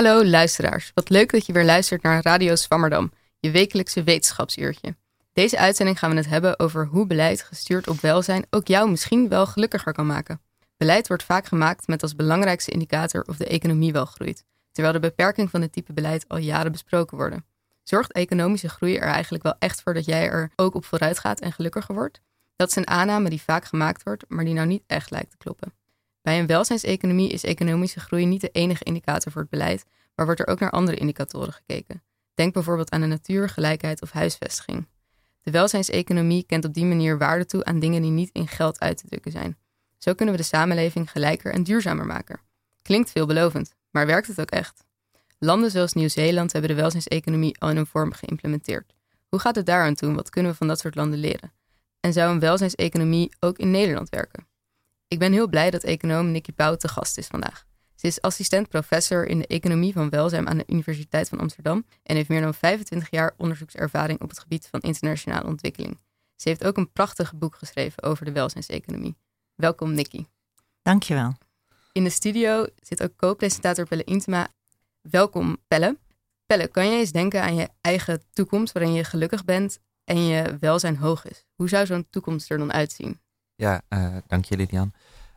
Hallo luisteraars, wat leuk dat je weer luistert naar Radio Swammerdam, je wekelijkse wetenschapsuurtje. Deze uitzending gaan we het hebben over hoe beleid gestuurd op welzijn ook jou misschien wel gelukkiger kan maken. Beleid wordt vaak gemaakt met als belangrijkste indicator of de economie wel groeit, terwijl de beperking van dit type beleid al jaren besproken worden. Zorgt economische groei er eigenlijk wel echt voor dat jij er ook op vooruit gaat en gelukkiger wordt? Dat is een aanname die vaak gemaakt wordt, maar die nou niet echt lijkt te kloppen. Bij een welzijnseconomie is economische groei niet de enige indicator voor het beleid, maar wordt er ook naar andere indicatoren gekeken. Denk bijvoorbeeld aan de natuur, gelijkheid of huisvestiging. De welzijnseconomie kent op die manier waarde toe aan dingen die niet in geld uit te drukken zijn. Zo kunnen we de samenleving gelijker en duurzamer maken. Klinkt veelbelovend, maar werkt het ook echt? Landen zoals Nieuw-Zeeland hebben de welzijnseconomie al in een vorm geïmplementeerd. Hoe gaat het daaraan toe? Wat kunnen we van dat soort landen leren? En zou een welzijnseconomie ook in Nederland werken? Ik ben heel blij dat econoom Nicky Pauw te gast is vandaag. Ze is assistent professor in de economie van welzijn aan de Universiteit van Amsterdam en heeft meer dan 25 jaar onderzoekservaring op het gebied van internationale ontwikkeling. Ze heeft ook een prachtig boek geschreven over de welzijnseconomie. Welkom Nicky. Dankjewel. In de studio zit ook co-presentator Pelle Intema. Welkom Pelle. Pelle, kan je eens denken aan je eigen toekomst waarin je gelukkig bent en je welzijn hoog is? Hoe zou zo'n toekomst er dan uitzien? Ja, uh, dank je Lilian.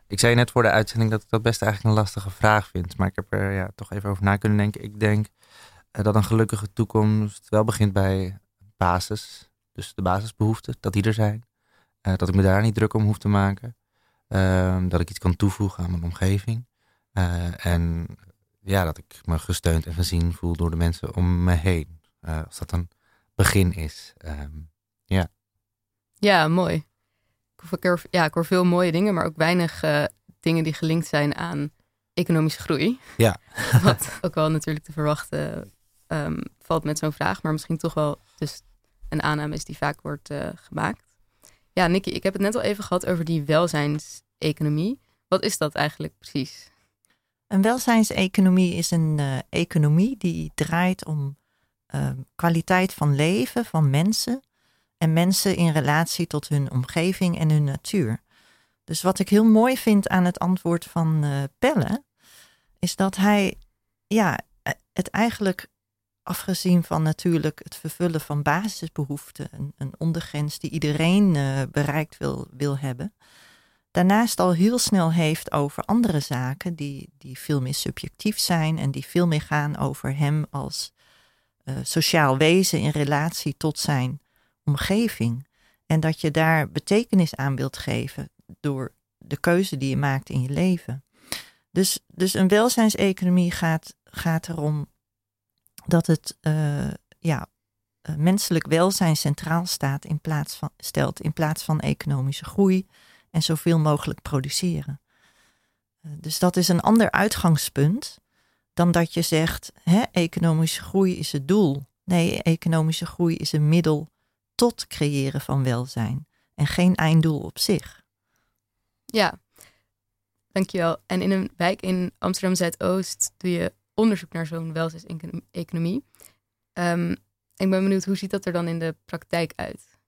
Ik zei net voor de uitzending dat ik dat best eigenlijk een lastige vraag vind. Maar ik heb er ja, toch even over na kunnen denken. Ik denk uh, dat een gelukkige toekomst wel begint bij basis. Dus de basisbehoeften, dat die er zijn. Uh, dat ik me daar niet druk om hoef te maken. Ehm, dat ik iets kan toevoegen aan mijn omgeving. en ja, dat ik me gesteund en gezien voel door de mensen om me heen. als dat een begin is. Um, ja. Ja, mooi ik hoor, ja, ik hoor veel mooie dingen, maar ook weinig uh, dingen die gelinkt zijn aan economische groei. Ja. Wat ook wel natuurlijk te verwachten um, valt met zo'n vraag, maar misschien toch wel dus een aanname is die vaak wordt uh, gemaakt. Ja, Nicky, ik heb het net al even gehad over die welzijnseconomie. Wat is dat eigenlijk precies? Een welzijnseconomie is een uh, economie die draait om kwaliteit van leven van mensen en mensen in relatie tot hun omgeving en hun natuur. Dus wat ik heel mooi vind aan het antwoord van uh, Pelle, is dat hij ja, eh, het eigenlijk afgezien van natuurlijk het vervullen van basisbehoeften, een, een ondergrens die iedereen uh, bereikt wil, wil hebben, daarnaast al heel snel heeft over andere zaken die, die veel meer subjectief zijn en die veel meer gaan over hem als uh, sociaal wezen in relatie tot zijn omgeving. En dat je daar betekenis aan wilt geven door de keuze die je maakt in je leven. Dus, dus een welzijnseconomie gaat, gaat erom dat het uh, ja, uh, menselijk welzijn centraal staat in plaats van, stelt in plaats van economische groei en zoveel mogelijk produceren. Uh, dus dat is een ander uitgangspunt dan dat je zegt, hè, economische groei is het doel. Nee, economische groei is een middel tot creëren van welzijn en geen einddoel op zich. Ja, dankjewel. En in een wijk in Amsterdam Zuidoost doe je onderzoek naar zo'n welzijnseconomie. Um, ik ben benieuwd, hoe ziet dat er dan in de praktijk uit?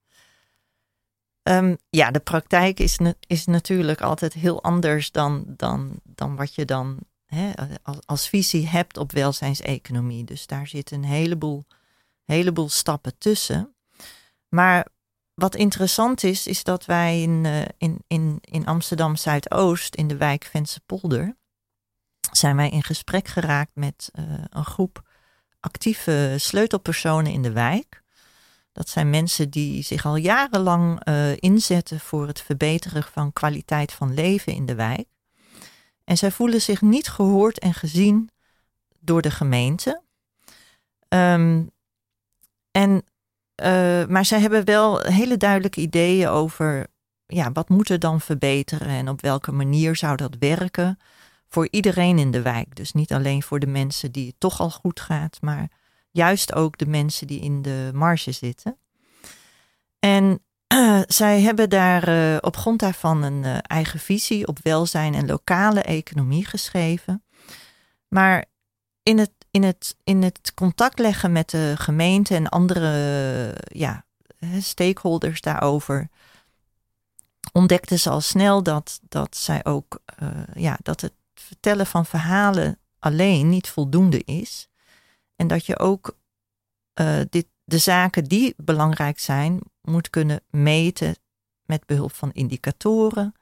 Um, ja, de praktijk is, is natuurlijk altijd heel anders dan, dan, dan wat je dan hè, als, als visie hebt op welzijnseconomie. Dus daar zitten een heleboel, heleboel stappen tussen. Maar wat interessant is, is dat wij in, uh, in, in, in Amsterdam Zuidoost, in de wijk Vense-Polder, zijn wij in gesprek geraakt met uh, een groep actieve sleutelpersonen in de wijk. Dat zijn mensen die zich al jarenlang uh, inzetten voor het verbeteren van kwaliteit van leven in de wijk. En zij voelen zich niet gehoord en gezien door de gemeente. Um, en uh, maar zij hebben wel hele duidelijke ideeën over ja, wat moet er dan verbeteren en op welke manier zou dat werken voor iedereen in de wijk. Dus niet alleen voor de mensen die het toch al goed gaat, maar juist ook de mensen die in de marge zitten. En uh, zij hebben daar uh, op grond daarvan een eigen visie op welzijn en lokale economie geschreven. Maar in het in het, in het contact leggen met de gemeente en andere ja, stakeholders daarover, ontdekten ze al snel dat, dat zij ook uh, ja, dat het vertellen van verhalen alleen niet voldoende is. En dat je ook uh, dit, de zaken die belangrijk zijn, moet kunnen meten met behulp van indicatoren.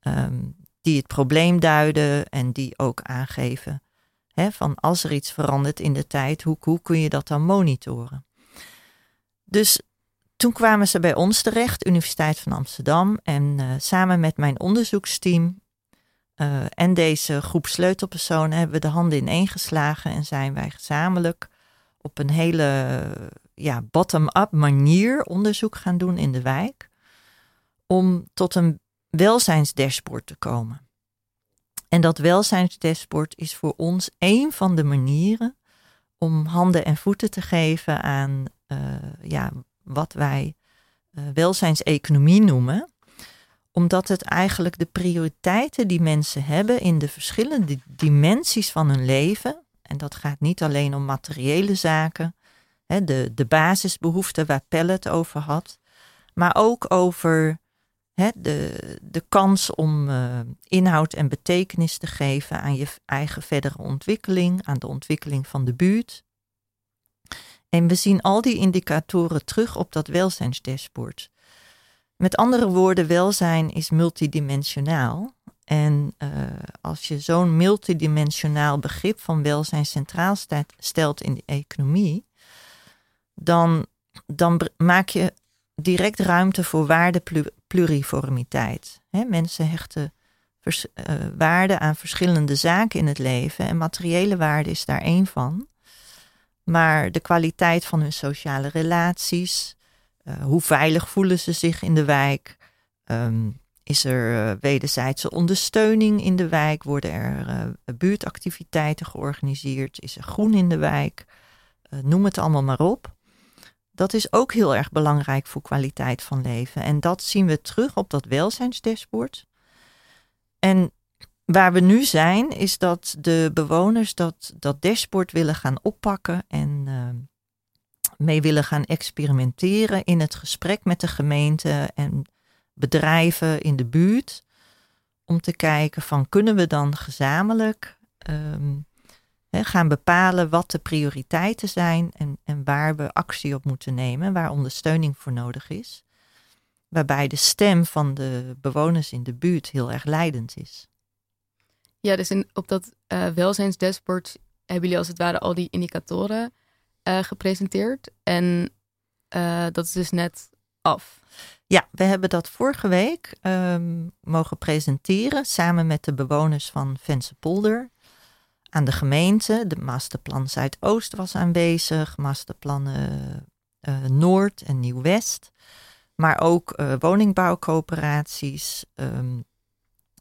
Um, die het probleem duiden en die ook aangeven van als er iets verandert in de tijd, hoe, hoe kun je dat dan monitoren? Dus toen kwamen ze bij ons terecht, Universiteit van Amsterdam, en uh, samen met mijn onderzoeksteam uh, en deze groep sleutelpersonen hebben we de handen ineen geslagen en zijn wij gezamenlijk op een hele ja, bottom-up manier onderzoek gaan doen in de wijk. Om tot een welzijnsdashboard te komen. En dat welzijnsdashboard is voor ons een van de manieren om handen en voeten te geven aan uh, ja, wat wij uh, welzijnseconomie noemen. Omdat het eigenlijk de prioriteiten die mensen hebben in de verschillende dimensies van hun leven, en dat gaat niet alleen om materiële zaken, hè, de, de basisbehoeften waar Pelle het over had, maar ook over de, de kans om uh, inhoud en betekenis te geven aan je eigen verdere ontwikkeling, aan de ontwikkeling van de buurt. En we zien al die indicatoren terug op dat welzijnsdashboard. Met andere woorden, welzijn is multidimensionaal. En uh, als je zo'n multidimensionaal begrip van welzijn centraal stelt in de economie, dan, dan maak je direct ruimte voor waardepluriformiteit. mensen hechten vers, uh, waarde aan verschillende zaken in het leven en materiële waarde is daar één van. Maar de kwaliteit van hun sociale relaties, uh, hoe veilig voelen ze zich in de wijk, um, is er uh, wederzijdse ondersteuning in de wijk, worden er buurtactiviteiten georganiseerd, is er groen in de wijk, noem het allemaal maar op. Dat is ook heel erg belangrijk voor kwaliteit van leven. En dat zien we terug op dat welzijnsdashboard. En waar we nu zijn, is dat de bewoners dat, dat dashboard willen gaan oppakken en uh, mee willen gaan experimenteren in het gesprek met de gemeente en bedrijven in de buurt. Om te kijken van kunnen we dan gezamenlijk um, gaan bepalen wat de prioriteiten zijn en, en waar we actie op moeten nemen, waar ondersteuning voor nodig is. Waarbij de stem van de bewoners in de buurt heel erg leidend is. Ja, dus in, op dat uh, welzijnsdashboard hebben jullie als het ware al die indicatoren uh, gepresenteerd. En uh, dat is dus net af. Ja, we hebben dat vorige week um, mogen presenteren samen met de bewoners van Vensenpolder aan de gemeente. De masterplan Zuidoost was aanwezig, masterplannen uh, Noord en Nieuw-West. Maar ook uh, woningbouwcoöperaties. Um,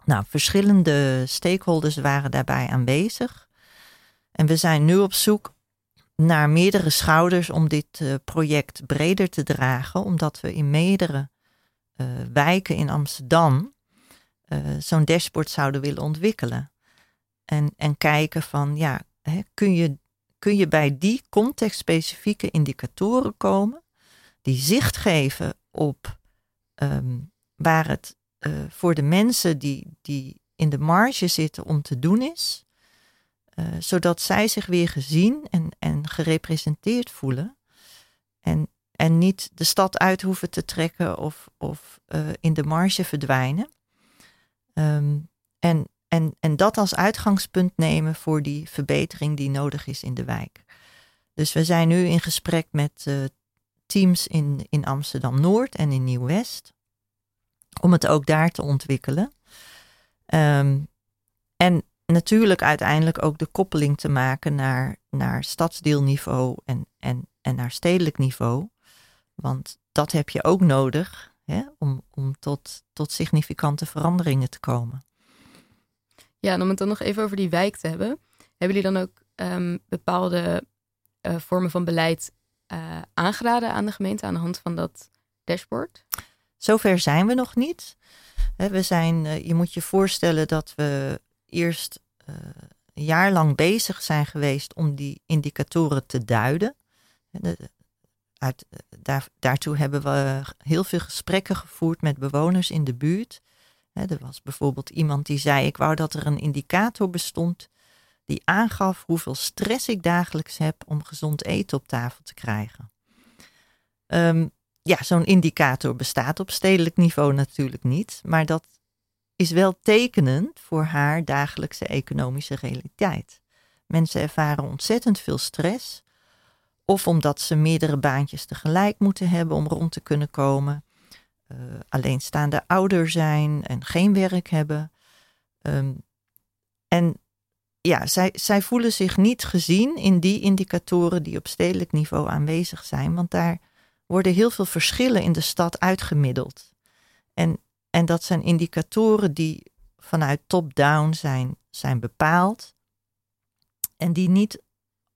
nou, verschillende stakeholders waren daarbij aanwezig. En we zijn nu op zoek naar meerdere schouders om dit project breder te dragen, omdat we in meerdere wijken in Amsterdam zo'n dashboard zouden willen ontwikkelen. En, en kijken van, ja, hè, kun, je, kun je bij die contextspecifieke indicatoren komen, die zicht geven op um, waar het uh, voor de mensen die, die in de marge zitten om te doen is, uh, zodat zij zich weer gezien en, en gerepresenteerd voelen. En, en niet de stad uit hoeven te trekken of, of uh, in de marge verdwijnen. Um, en en, en dat als uitgangspunt nemen voor die verbetering die nodig is in de wijk. Dus we zijn nu in gesprek met uh, teams in, in Amsterdam Noord en in Nieuw West. Om het ook daar te ontwikkelen. Um, en natuurlijk uiteindelijk ook de koppeling te maken naar, naar stadsdeelniveau en, en, en naar stedelijk niveau. Want dat heb je ook nodig hè, om, om tot, tot significante veranderingen te komen. Ja, en om het dan nog even over die wijk te hebben. Hebben jullie dan ook um, bepaalde uh, vormen van beleid uh, aangeraden aan de gemeente aan de hand van dat dashboard? Zover zijn we nog niet. We zijn, uh, je moet je voorstellen dat we eerst een jaar lang bezig zijn geweest om die indicatoren te duiden. Uit, daar, daartoe hebben we heel veel gesprekken gevoerd met bewoners in de buurt er was bijvoorbeeld iemand die zei: Ik wou dat er een indicator bestond die aangaf hoeveel stress ik dagelijks heb om gezond eten op tafel te krijgen. Ehm, ja, zo'n indicator bestaat op stedelijk niveau natuurlijk niet, maar dat is wel tekenend voor haar dagelijkse economische realiteit. Mensen ervaren ontzettend veel stress, of omdat ze meerdere baantjes tegelijk moeten hebben om rond te kunnen komen, alleenstaande ouder zijn en geen werk hebben. Ehm, en ja, zij, zij voelen zich niet gezien in die indicatoren die op stedelijk niveau aanwezig zijn, want daar worden heel veel verschillen in de stad uitgemiddeld. En, en dat zijn indicatoren die vanuit top-down zijn, zijn bepaald en die niet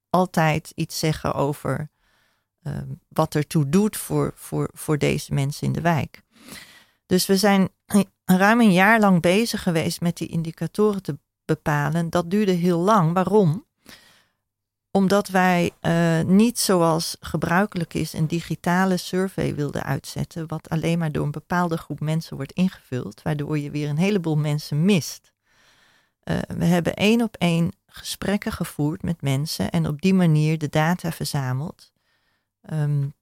altijd iets zeggen over uh, wat ertoe doet voor, voor, voor deze mensen in de wijk. Dus we zijn ruim een jaar lang bezig geweest met die indicatoren te bepalen. Dat duurde heel lang. Waarom? Omdat wij uh, niet zoals gebruikelijk is een digitale survey wilden uitzetten, wat alleen maar door een bepaalde groep mensen wordt ingevuld, waardoor je weer een heleboel mensen mist. Uh, we hebben één op één gesprekken gevoerd met mensen en op die manier de data verzameld. Um,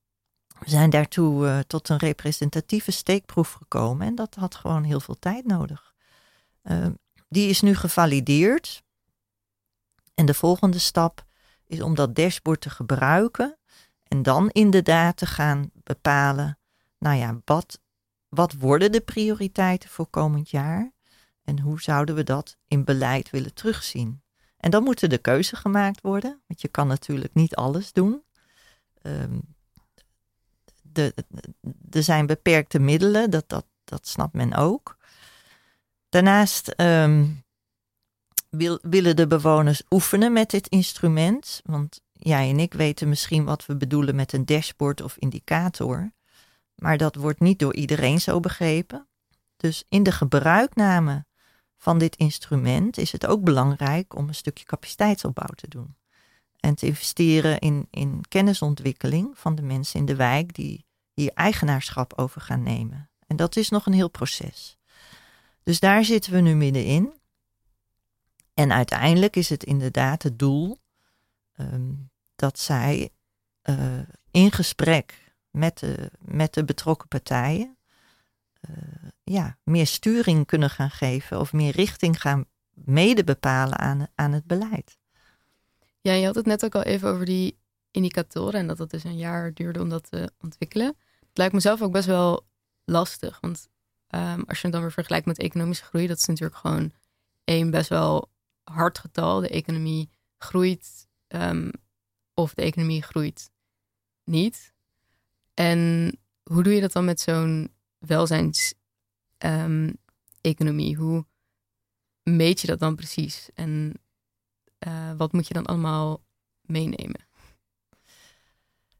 we zijn daartoe uh, tot een representatieve steekproef gekomen en dat had gewoon heel veel tijd nodig. Uh, die is nu gevalideerd. En de volgende stap is om dat dashboard te gebruiken en dan inderdaad te gaan bepalen, nou ja, wat, wat worden de prioriteiten voor komend jaar en hoe zouden we dat in beleid willen terugzien. En dan moeten de keuze gemaakt worden, want je kan natuurlijk niet alles doen. De, er zijn beperkte middelen, dat, dat, dat snapt men ook. Daarnaast wil, willen de bewoners oefenen met dit instrument. Want jij en ik weten misschien wat we bedoelen met een dashboard of indicator. Maar dat wordt niet door iedereen zo begrepen. Dus in de gebruikname van dit instrument is het ook belangrijk om een stukje capaciteitsopbouw te doen. En te investeren in, in kennisontwikkeling van de mensen in de wijk die hier eigenaarschap over gaan nemen. En dat is nog een heel proces. Dus daar zitten we nu middenin. En uiteindelijk is het inderdaad het doel um, dat zij uh, in gesprek met de, met de betrokken partijen uh, ja, meer sturing kunnen gaan geven of meer richting gaan mede bepalen aan, aan het beleid. Ja, je had het net ook al even over die indicatoren en dat het dus een jaar duurde om dat te ontwikkelen. Het lijkt mezelf ook best wel lastig, want um, als je het dan weer vergelijkt met economische groei, dat is natuurlijk gewoon één best wel hard getal. De economie groeit um, of de economie groeit niet. En hoe doe je dat dan met zo'n welzijnseconomie? Um, hoe meet je dat dan precies? En uh, wat moet je dan allemaal meenemen?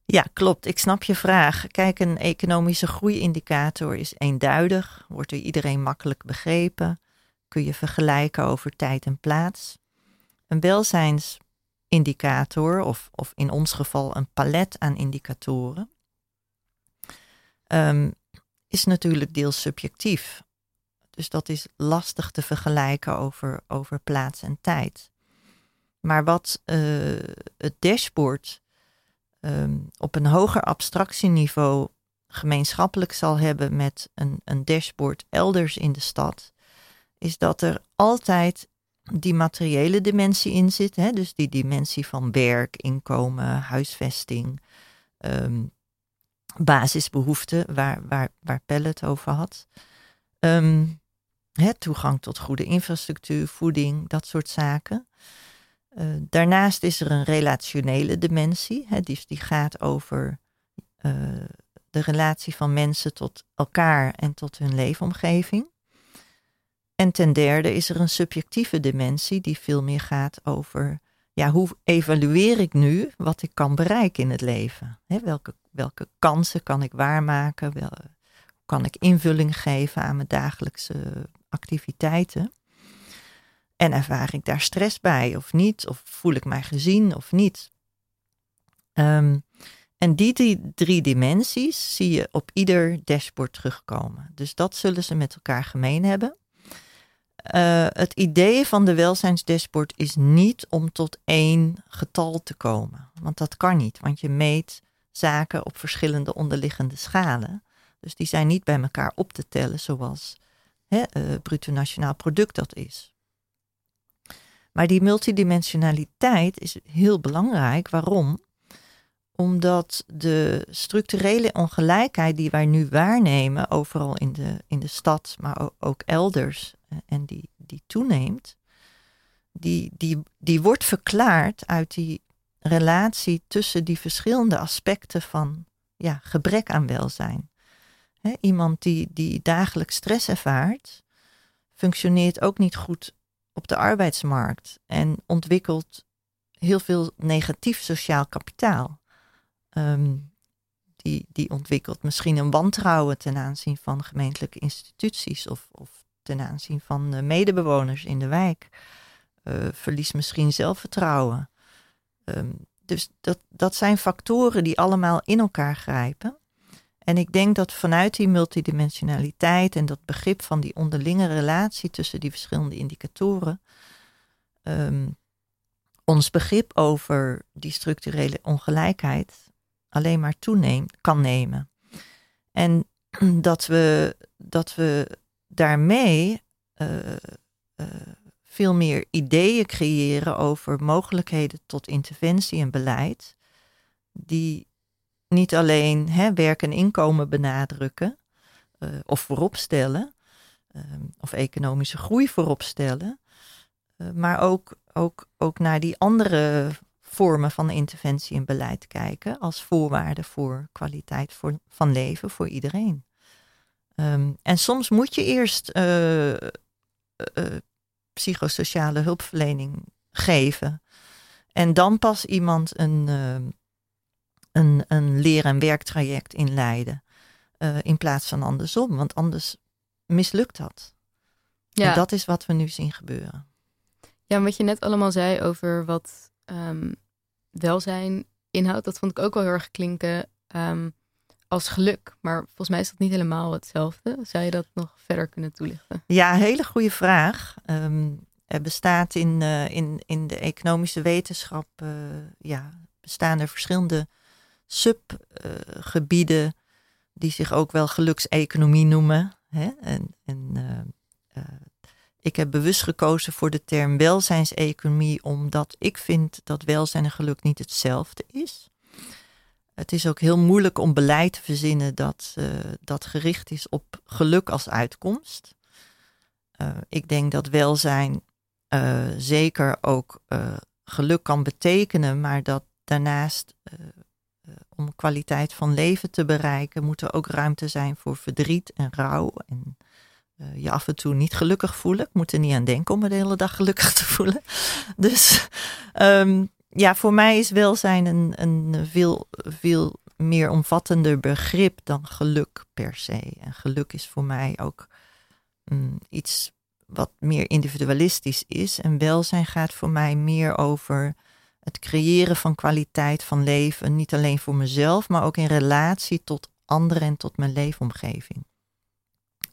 Ja, klopt. Ik snap je vraag. Kijk, een economische groeiindicator is eenduidig, wordt door iedereen makkelijk begrepen, kun je vergelijken over tijd en plaats. Een welzijnsindicator, of, of in ons geval een palet aan indicatoren, um, is natuurlijk deels subjectief. Dus dat is lastig te vergelijken over, over plaats en tijd. Maar wat uh, het dashboard um, op een hoger abstractieniveau gemeenschappelijk zal hebben met een, een dashboard elders in de stad, is dat er altijd die materiële dimensie in zit. Hè? Dus die dimensie van werk, inkomen, huisvesting, um, basisbehoeften, waar, waar, waar Pelle het over had. Um, hè, toegang tot goede infrastructuur, voeding, dat soort zaken. Uh, daarnaast is er een relationele dimensie, hè, die, die gaat over uh, de relatie van mensen tot elkaar en tot hun leefomgeving. En ten derde is er een subjectieve dimensie die veel meer gaat over ja, hoe evalueer ik nu wat ik kan bereiken in het leven? Welke, welke kansen kan ik waarmaken? Wel, kan ik invulling geven aan mijn dagelijkse activiteiten? En ervaar ik daar stress bij of niet? Of voel ik mij gezien of niet? Um, en die, drie dimensies zie je op ieder dashboard terugkomen. Dus dat zullen ze met elkaar gemeen hebben. eh, het idee van de welzijnsdashboard is niet om tot één getal te komen. Want dat kan niet, want je meet zaken op verschillende onderliggende schalen. Dus die zijn niet bij elkaar op te tellen zoals hè, uh, bruto nationaal product dat is. Maar die multidimensionaliteit is heel belangrijk. Waarom? Omdat de structurele ongelijkheid die wij nu waarnemen, overal in de, in de stad, maar ook elders, eh, en die, die toeneemt, die, die, die wordt verklaard uit die relatie tussen die verschillende aspecten van ja, gebrek aan welzijn. iemand die, die dagelijks stress ervaart, functioneert ook niet goed op de arbeidsmarkt en ontwikkelt heel veel negatief sociaal kapitaal. Ehm, die, die ontwikkelt misschien een wantrouwen ten aanzien van gemeentelijke instituties of, of ten aanzien van medebewoners in de wijk. Uh, verliest misschien zelfvertrouwen. Um, dus dat, dat zijn factoren die allemaal in elkaar grijpen. En ik denk dat vanuit die multidimensionaliteit en dat begrip van die onderlinge relatie tussen die verschillende indicatoren, um, ons begrip over die structurele ongelijkheid alleen maar toeneemt, kan nemen. En dat we, dat we daarmee uh, uh, veel meer ideeën creëren over mogelijkheden tot interventie en beleid, die niet alleen hè, werk en inkomen benadrukken uh, of vooropstellen, uh, of economische groei vooropstellen, uh, maar ook, ook, ook naar die andere vormen van interventie en beleid kijken als voorwaarde voor kwaliteit van leven voor iedereen. Um, en soms moet je eerst uh, psychosociale hulpverlening geven. En dan pas iemand een, uh, een, een leer- en werktraject inleiden. Uh, in plaats van andersom, want anders mislukt dat. Ja. En dat is wat we nu zien gebeuren. Ja, wat je net allemaal zei over wat um, welzijn inhoudt, dat vond ik ook wel heel erg klinken um, als geluk. Maar volgens mij is dat niet helemaal hetzelfde. Zou je dat nog verder kunnen toelichten? Ja, hele goede vraag. Um, er bestaat in, uh, in, in de economische wetenschap, uh, ja, bestaan er verschillende subgebieden die zich ook wel gelukseconomie noemen. Hè? En, en ik heb bewust gekozen voor de term welzijnseconomie, omdat ik vind dat welzijn en geluk niet hetzelfde is. Het is ook heel moeilijk om beleid te verzinnen dat, uh, dat gericht is op geluk als uitkomst. Ik denk dat welzijn zeker ook geluk kan betekenen, maar dat daarnaast om kwaliteit van leven te bereiken, moet er ook ruimte zijn voor verdriet en rouw. En je af en toe niet gelukkig voelen. Ik moet er niet aan denken om me de hele dag gelukkig te voelen. Dus um, ja, voor mij is welzijn een, een veel, veel meer omvattender begrip dan geluk per se. En geluk is voor mij ook mm, iets wat meer individualistisch is. En welzijn gaat voor mij meer over het creëren van kwaliteit van leven. Niet alleen voor mezelf, maar ook in relatie tot anderen en tot mijn leefomgeving.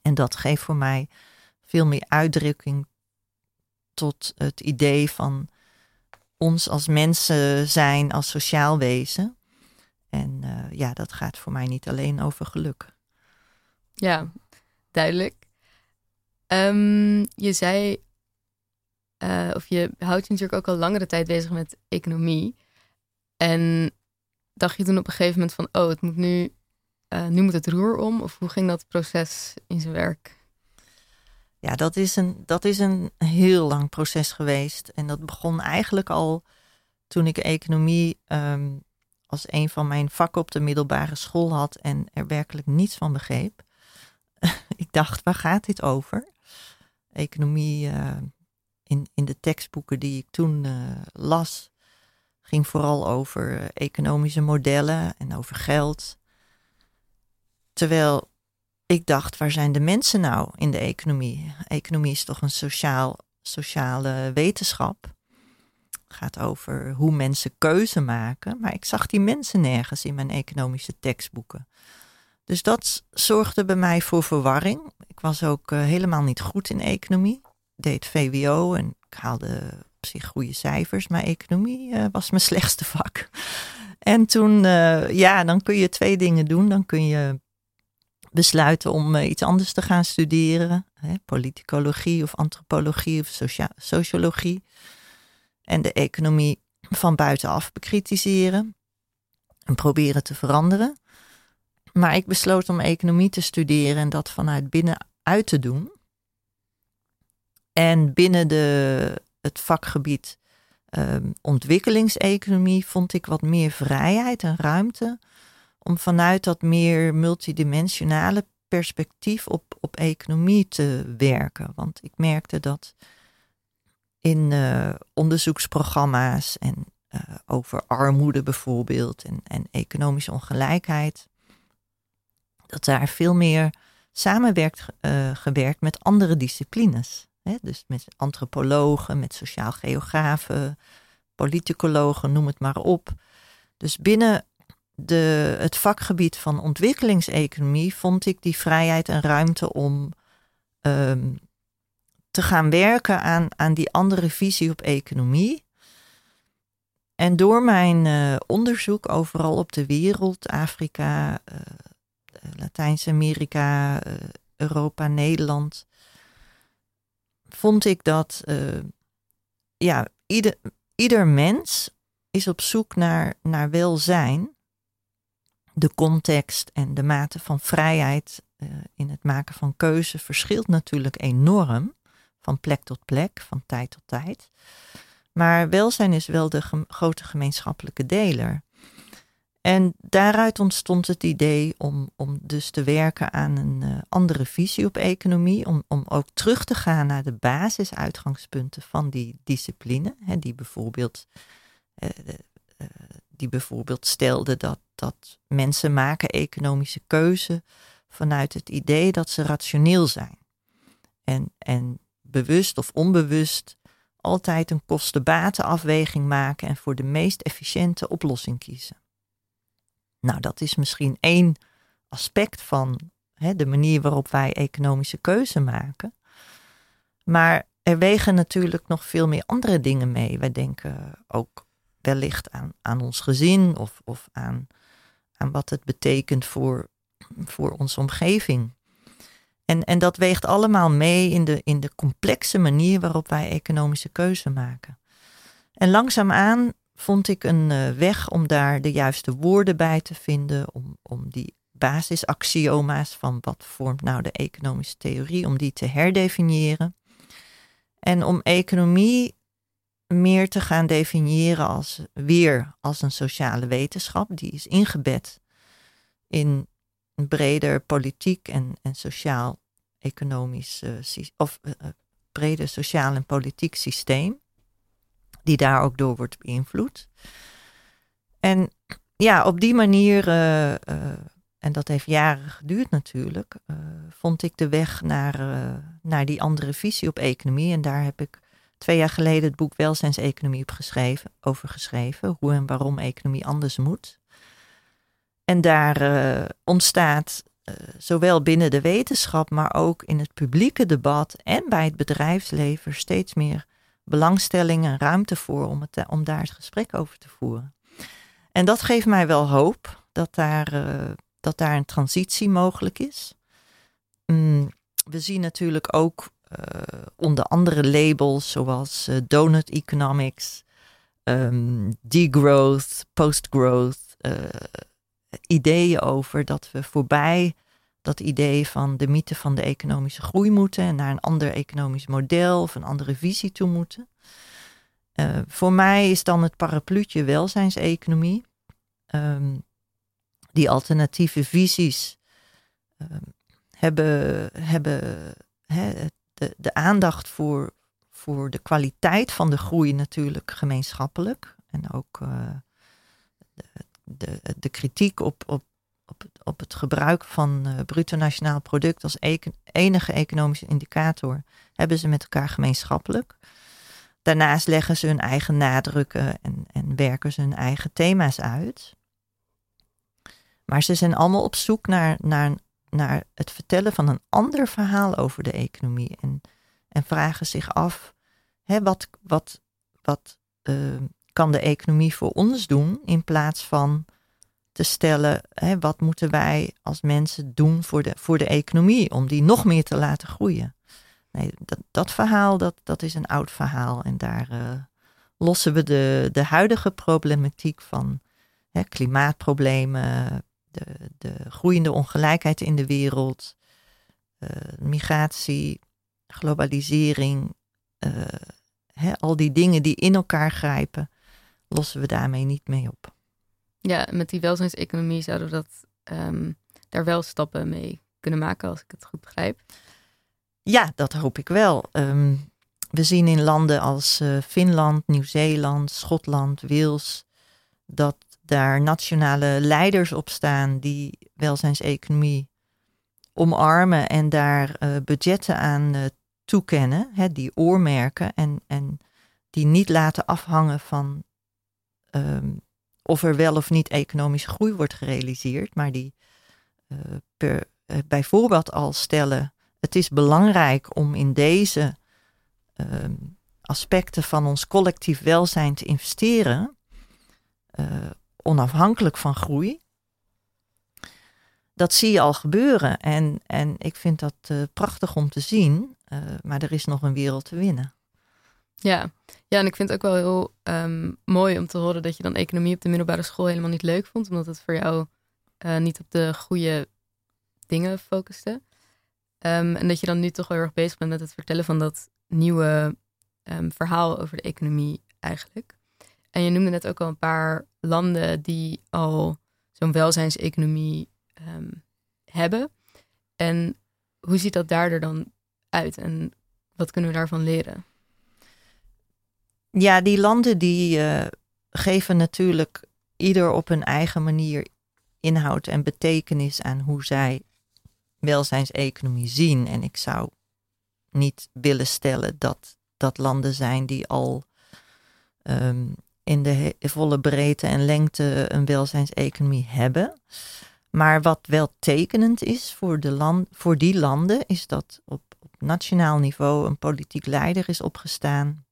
En dat geeft voor mij veel meer uitdrukking tot het idee van ons als mensen zijn, als sociaal wezen. En uh, ja, dat gaat voor mij niet alleen over geluk. Ja, duidelijk. Um, je zei, uh, of je houdt je natuurlijk ook al langere tijd bezig met economie. En dacht je toen op een gegeven moment van, oh, het moet nu, uh, nu moet het roer om? Of hoe ging dat proces in zijn werk? Ja, dat is, een, dat is een heel lang proces geweest. En dat begon eigenlijk al toen ik economie um, als een van mijn vakken op de middelbare school had en er werkelijk niets van begreep. ik dacht, waar gaat dit over? Economie uh, in, in de tekstboeken die ik toen uh, las, ging vooral over economische modellen en over geld. Terwijl ik dacht, waar zijn de mensen nou in de economie? Economie is toch een sociaal, sociale wetenschap. Gaat over hoe mensen keuze maken. Maar ik zag die mensen nergens in mijn economische tekstboeken. Dus dat zorgde bij mij voor verwarring. Ik was ook uh, helemaal niet goed in economie. Deed VWO en ik haalde op zich goede cijfers, maar economie uh, was mijn slechtste vak. En toen, uh, ja, dan kun je twee dingen doen. Dan kun je besluiten om uh, iets anders te gaan studeren. Hè, politicologie of antropologie of sociologie. En de economie van buitenaf bekritiseren. En proberen te veranderen. Maar ik besloot om economie te studeren en dat vanuit binnenuit te doen. En binnen de, het vakgebied um, ontwikkelingseconomie vond ik wat meer vrijheid en ruimte om vanuit dat meer multidimensionale perspectief op, op economie te werken. Want ik merkte dat in uh, onderzoeksprogramma's en uh, over armoede bijvoorbeeld en, en economische ongelijkheid, dat daar veel meer samenwerkt uh, gewerkt met andere disciplines. Dus met antropologen, met sociaal geografen, politicologen, noem het maar op. Dus binnen de, het vakgebied van ontwikkelingseconomie vond ik die vrijheid en ruimte om um, te gaan werken aan, aan die andere visie op economie. En door mijn uh, onderzoek overal op de wereld, Afrika, uh, Latijns-Amerika, uh, Europa, Nederland, vond ik dat ja, ieder, ieder mens is op zoek naar, naar welzijn. De context en de mate van vrijheid in het maken van keuze verschilt natuurlijk enorm van plek tot plek, van tijd tot tijd. Maar welzijn is wel de grote gemeenschappelijke deler. En daaruit ontstond het idee om, om dus te werken aan een uh, andere visie op economie. Om, om ook terug te gaan naar de basisuitgangspunten van die discipline. Hè, die, bijvoorbeeld, uh, die bijvoorbeeld stelde dat, dat mensen maken economische keuze vanuit het idee dat ze rationeel zijn. En, en bewust of onbewust altijd een kosten-batenafweging maken en voor de meest efficiënte oplossing kiezen. Nou, dat is misschien één aspect van hè, de manier waarop wij economische keuze maken. Maar er wegen natuurlijk nog veel meer andere dingen mee. Wij denken ook wellicht aan, aan ons gezin of, of aan, aan wat het betekent voor, voor onze omgeving. En, en dat weegt allemaal mee in de, in de complexe manier waarop wij economische keuze maken. En langzaamaan vond ik een uh, weg om daar de juiste woorden bij te vinden, om, om die basisaxioma's van wat vormt nou de economische theorie, om die te herdefiniëren. En om economie meer te gaan definiëren als weer als een sociale wetenschap, die is ingebed in een breder politiek en, en sociaal-economisch, uh, of uh, breder sociaal en politiek systeem, die daar ook door wordt beïnvloed. En ja, op die manier, uh, en dat heeft jaren geduurd natuurlijk, vond ik de weg naar, naar die andere visie op economie. En daar heb ik twee jaar geleden het boek Welzijnseconomie op geschreven, over geschreven, hoe en waarom economie anders moet. En daar ontstaat zowel binnen de wetenschap, maar ook in het publieke debat en bij het bedrijfsleven steeds meer belangstelling en ruimte voor om, het, om daar het gesprek over te voeren. En dat geeft mij wel hoop dat daar, uh, dat daar een transitie mogelijk is. Mm, we zien natuurlijk ook onder andere labels zoals donut economics, um, degrowth, postgrowth, ideeën over dat we voorbij dat idee van de mythe van de economische groei moeten en naar een ander economisch model of een andere visie toe moeten. Uh, voor mij is dan het parapluutje welzijnseconomie. Um, die alternatieve visies um, hebben, hebben he, de, de aandacht voor, voor de kwaliteit van de groei natuurlijk gemeenschappelijk. En ook uh, de, de, de kritiek op, op, op, op het gebruik van uh, bruto nationaal product als enige economische indicator hebben ze met elkaar gemeenschappelijk. Daarnaast leggen ze hun eigen nadrukken en, en werken ze hun eigen thema's uit. Maar ze zijn allemaal op zoek naar, naar, naar het vertellen van een ander verhaal over de economie. En en vragen zich af, hè, wat, wat, wat uh, kan de economie voor ons doen in plaats van te stellen, hè, wat moeten wij als mensen doen voor de, voor de economie om die nog meer te laten groeien. Nee, dat, dat verhaal, dat, dat is een oud verhaal en daar uh, lossen we de, de huidige problematiek van hè, klimaatproblemen, de, de groeiende ongelijkheid in de wereld, uh, migratie, globalisering, hè, al die dingen die in elkaar grijpen, lossen we daarmee niet mee op. Ja, met die welzijnseconomie zouden we dat um, daar wel stappen mee kunnen maken, als ik het goed begrijp. Ja, dat hoop ik wel. Um, we zien in landen als uh, Finland, Nieuw-Zeeland, Schotland, Wales, dat daar nationale leiders op staan die welzijnseconomie omarmen en daar uh, budgetten aan uh, toekennen, hè, die oormerken en, en die niet laten afhangen van um, of er wel of niet economische groei wordt gerealiseerd, maar die uh, per, bijvoorbeeld al stellen: het is belangrijk om in deze uh, aspecten van ons collectief welzijn te investeren, uh, onafhankelijk van groei. Dat zie je al gebeuren en, en ik vind dat prachtig om te zien, maar er is nog een wereld te winnen. Ja. ja, en ik vind het ook wel heel um, mooi om te horen dat je dan economie op de middelbare school helemaal niet leuk vond, omdat het voor jou niet op de goede dingen focuste. Um, en dat je dan nu toch wel heel erg bezig bent met het vertellen van dat nieuwe um, verhaal over de economie eigenlijk. En je noemde net ook al een paar landen die al zo'n welzijnseconomie hebben. En hoe ziet dat daar er dan uit en wat kunnen we daarvan leren? Ja, die landen die uh, geven natuurlijk ieder op hun eigen manier inhoud en betekenis aan hoe zij welzijnseconomie zien. En ik zou niet willen stellen dat dat landen zijn die al um, in de volle breedte en lengte een welzijnseconomie hebben. Maar wat wel tekenend is voor, de land, voor die landen, is dat op, op nationaal niveau een politiek leider is opgestaan.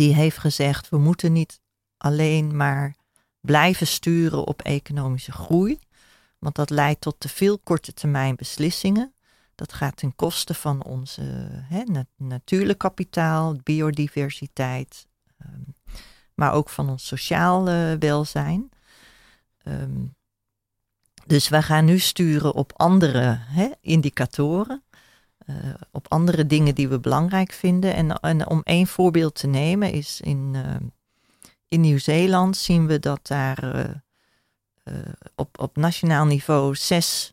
Die heeft gezegd: we moeten niet alleen maar blijven sturen op economische groei. Want dat leidt tot te veel korte termijn beslissingen. Dat gaat ten koste van onze hè, natuurlijk kapitaal, biodiversiteit, um, maar ook van ons sociaal uh, welzijn. Um, dus we gaan nu sturen op andere hè, indicatoren, uh, op andere dingen die we belangrijk vinden. En, en om één voorbeeld te nemen is in, uh, in Nieuw-Zeeland zien we dat daar uh, op, op nationaal niveau zes,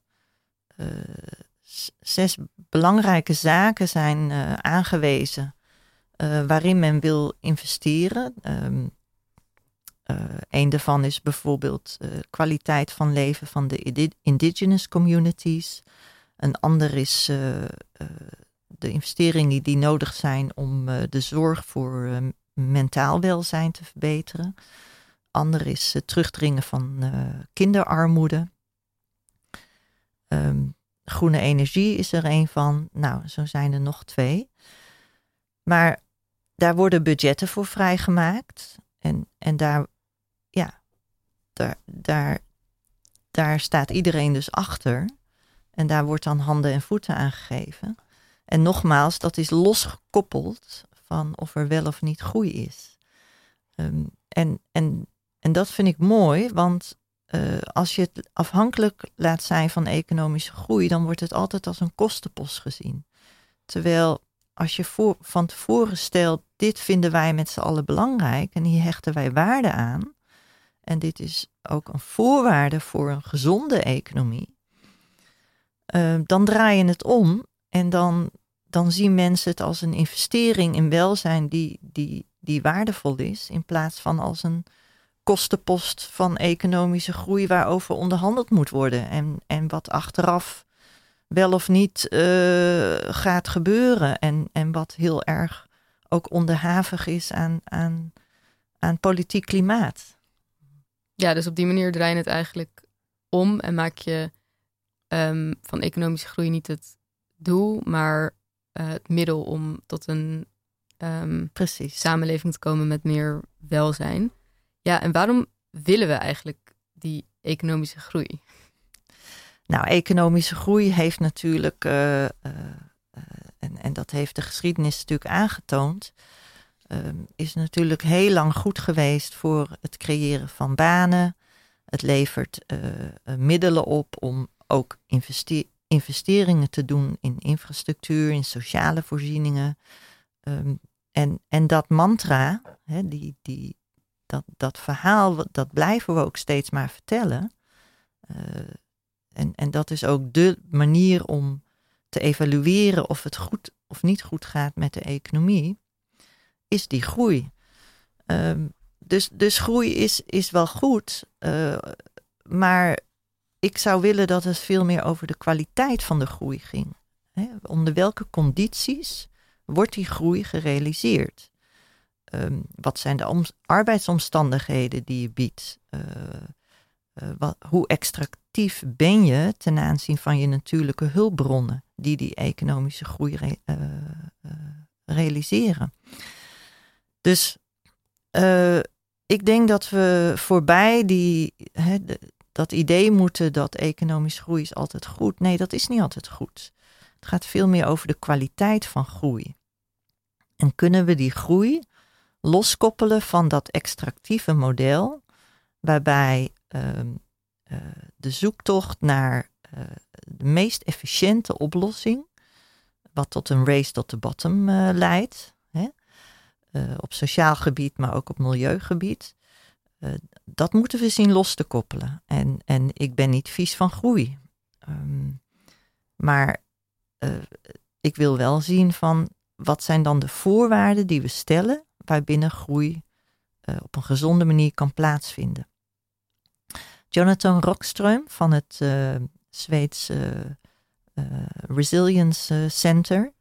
zes belangrijke zaken zijn aangewezen waarin men wil investeren. Um, een daarvan is bijvoorbeeld kwaliteit van leven van de indigenous communities. Een ander is de investeringen die nodig zijn om de zorg voor mentaal welzijn te verbeteren ander is het terugdringen van kinderarmoede. Um, groene energie is er een van. Nou, zo zijn er nog twee. Maar daar worden budgetten voor vrijgemaakt. En, en daar, ja, daar, daar, daar staat iedereen dus achter. En daar wordt dan handen en voeten aan gegeven. En nogmaals, dat is losgekoppeld van of er wel of niet groei is. Um, en, en en dat vind ik mooi, want uh, als je het afhankelijk laat zijn van economische groei, dan wordt het altijd als een kostenpost gezien. Terwijl als je voor, van tevoren stelt, dit vinden wij met z'n allen belangrijk en hier hechten wij waarde aan. En dit is ook een voorwaarde voor een gezonde economie. Uh, dan draai je het om en dan, dan zien mensen het als een investering in welzijn die, die, die waardevol is, in plaats van als een kostenpost van economische groei waarover onderhandeld moet worden. En, en wat achteraf wel of niet uh, gaat gebeuren. En, en wat heel erg ook onderhavig is aan, aan, aan politiek klimaat. Ja, dus op die manier draai je het eigenlijk om en maak je um, van economische groei niet het doel, maar eh, het middel om tot een ehm, Precies. samenleving te komen met meer welzijn. Ja, en waarom willen we eigenlijk die economische groei? Nou, economische groei heeft natuurlijk, eh, eh, en, en dat heeft de geschiedenis natuurlijk aangetoond, ehm, is natuurlijk heel lang goed geweest voor het creëren van banen. Het levert middelen op om ook investe- investeringen te doen in infrastructuur, in sociale voorzieningen. Ehm, en, en dat mantra, hè, die, die, dat, dat verhaal, dat blijven we ook steeds maar vertellen. Eh, en, en dat is ook de manier om te evalueren of het goed of niet goed gaat met de economie, is die groei. Ehm, dus, dus groei is, is wel goed, eh, maar ik zou willen dat het veel meer over de kwaliteit van de groei ging. Onder welke condities wordt die groei gerealiseerd? Ehm, wat zijn de om- arbeidsomstandigheden die je biedt? Eh, eh, wat, hoe extractief ben je ten aanzien van je natuurlijke hulpbronnen die die economische groei eh, realiseren? Dus ik denk dat we voorbij die, dat idee moeten dat economische groei is altijd goed. Nee, dat is niet altijd goed. Het gaat veel meer over de kwaliteit van groei. En kunnen we die groei loskoppelen van dat extractieve model, waarbij ehm, eh, de zoektocht naar eh, de meest efficiënte oplossing, wat tot een race tot the bottom eh, leidt, hè? op sociaal gebied, maar ook op milieugebied, eh, dat moeten we zien los te koppelen. En, en ik ben niet vies van groei. Ehm, maar eh, ik wil wel zien van wat zijn dan de voorwaarden die we stellen waarbinnen groei eh, op een gezonde manier kan plaatsvinden. Jonathan Rockström van het Zweedse Resilience Center